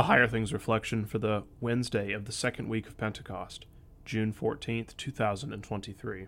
A Higher Things reflection for the Wednesday of the second week of Pentecost, June 14th, 2023.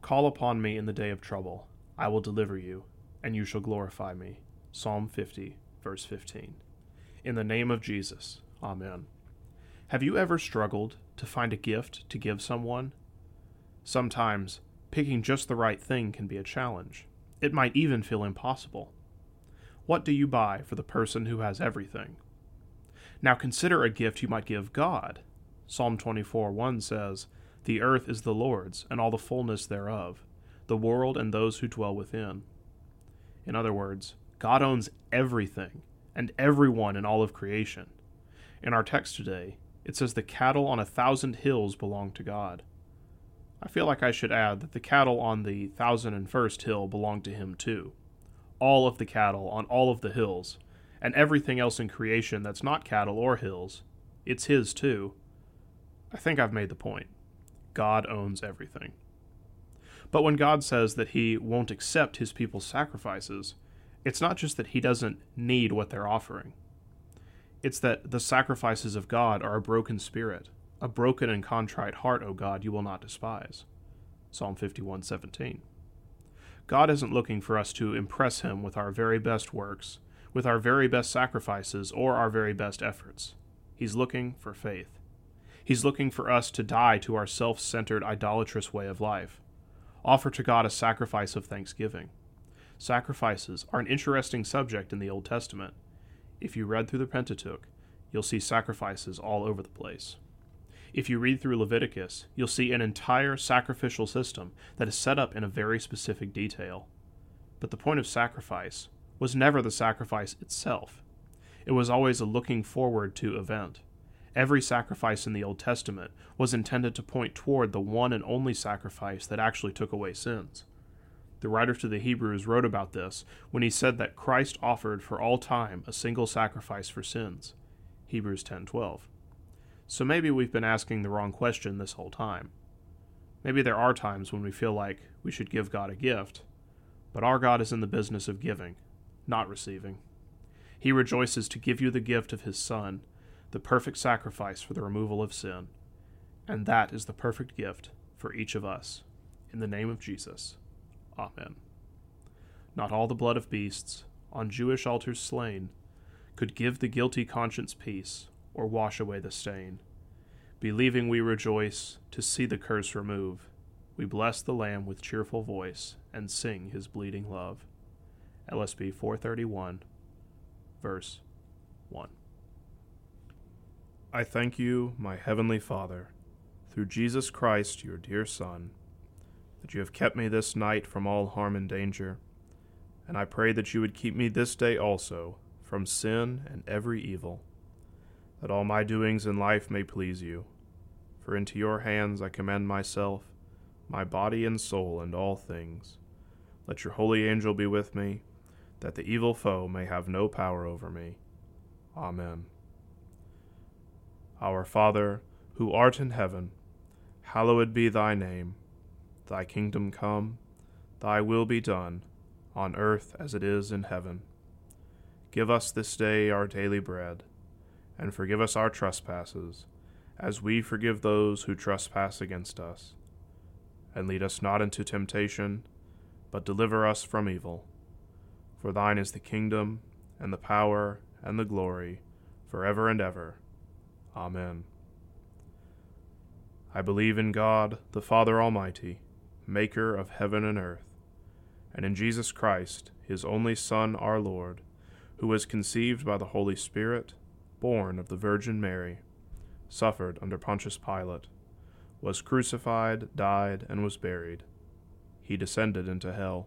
Call upon me in the day of trouble. I will deliver you, and you shall glorify me. Psalm 50, verse 15. In the name of Jesus, Amen. Have you ever struggled to find a gift to give someone? Sometimes, picking just the right thing can be a challenge. It might even feel impossible. What do you buy for the person who has everything? Now consider a gift you might give God. Psalm 24 1 says, The earth is the Lord's, and all the fullness thereof, the world and those who dwell within. In other words, God owns everything and everyone in all of creation. In our text today, it says the cattle on a thousand hills belong to God. I feel like I should add that the cattle on the thousand and first hill belong to Him too. All of the cattle on all of the hills and everything else in creation that's not cattle or hills, it's his too. I think I've made the point. God owns everything. But when God says that he won't accept his people's sacrifices, it's not just that he doesn't need what they're offering. It's that the sacrifices of God are a broken spirit, a broken and contrite heart, O God, you will not despise. Psalm 51:17. God isn't looking for us to impress him with our very best works with our very best sacrifices or our very best efforts. He's looking for faith. He's looking for us to die to our self centered, idolatrous way of life. Offer to God a sacrifice of thanksgiving. Sacrifices are an interesting subject in the Old Testament. If you read through the Pentateuch, you'll see sacrifices all over the place. If you read through Leviticus, you'll see an entire sacrificial system that is set up in a very specific detail. But the point of sacrifice was never the sacrifice itself. It was always a looking forward to event. Every sacrifice in the Old Testament was intended to point toward the one and only sacrifice that actually took away sins. The writer to the Hebrews wrote about this when he said that Christ offered for all time a single sacrifice for sins. Hebrews 10:12. So maybe we've been asking the wrong question this whole time. Maybe there are times when we feel like we should give God a gift, but our God is in the business of giving, not receiving. He rejoices to give you the gift of his Son, the perfect sacrifice for the removal of sin. And that is the perfect gift for each of us. In the name of Jesus. Amen. Not all the blood of beasts, on Jewish altars slain, could give the guilty conscience peace or wash away the stain. Believing we rejoice to see the curse remove, we bless the Lamb with cheerful voice and sing his bleeding love. LSB 431, verse 1. I thank you, my heavenly Father, through Jesus Christ, your dear Son, that you have kept me this night from all harm and danger, and I pray that you would keep me this day also from sin and every evil, that all my doings in life may please you. For into your hands I commend myself, my body and soul, and all things. Let your holy angel be with me that the evil foe may have no power over me. Amen. Our Father, who art in heaven, hallowed be thy name. Thy kingdom come, thy will be done, on earth as it is in heaven. Give us this day our daily bread, and forgive us our trespasses, as we forgive those who trespass against us. And lead us not into temptation, but deliver us from evil. For thine is the kingdom, and the power, and the glory, for ever and ever. Amen. I believe in God, the Father Almighty, maker of heaven and earth, and in Jesus Christ, his only Son, our Lord, who was conceived by the Holy Spirit, born of the Virgin Mary, suffered under Pontius Pilate, was crucified, died, and was buried. He descended into hell.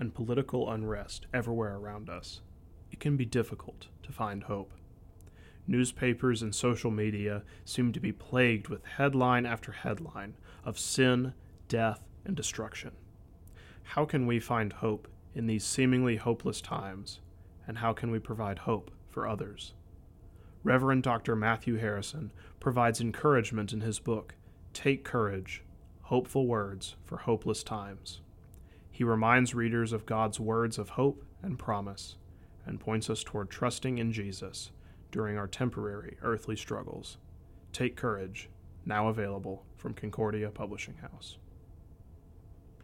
and political unrest everywhere around us, it can be difficult to find hope. Newspapers and social media seem to be plagued with headline after headline of sin, death, and destruction. How can we find hope in these seemingly hopeless times, and how can we provide hope for others? Reverend Dr. Matthew Harrison provides encouragement in his book, Take Courage Hopeful Words for Hopeless Times. He reminds readers of God's words of hope and promise, and points us toward trusting in Jesus during our temporary earthly struggles. Take Courage, now available from Concordia Publishing House.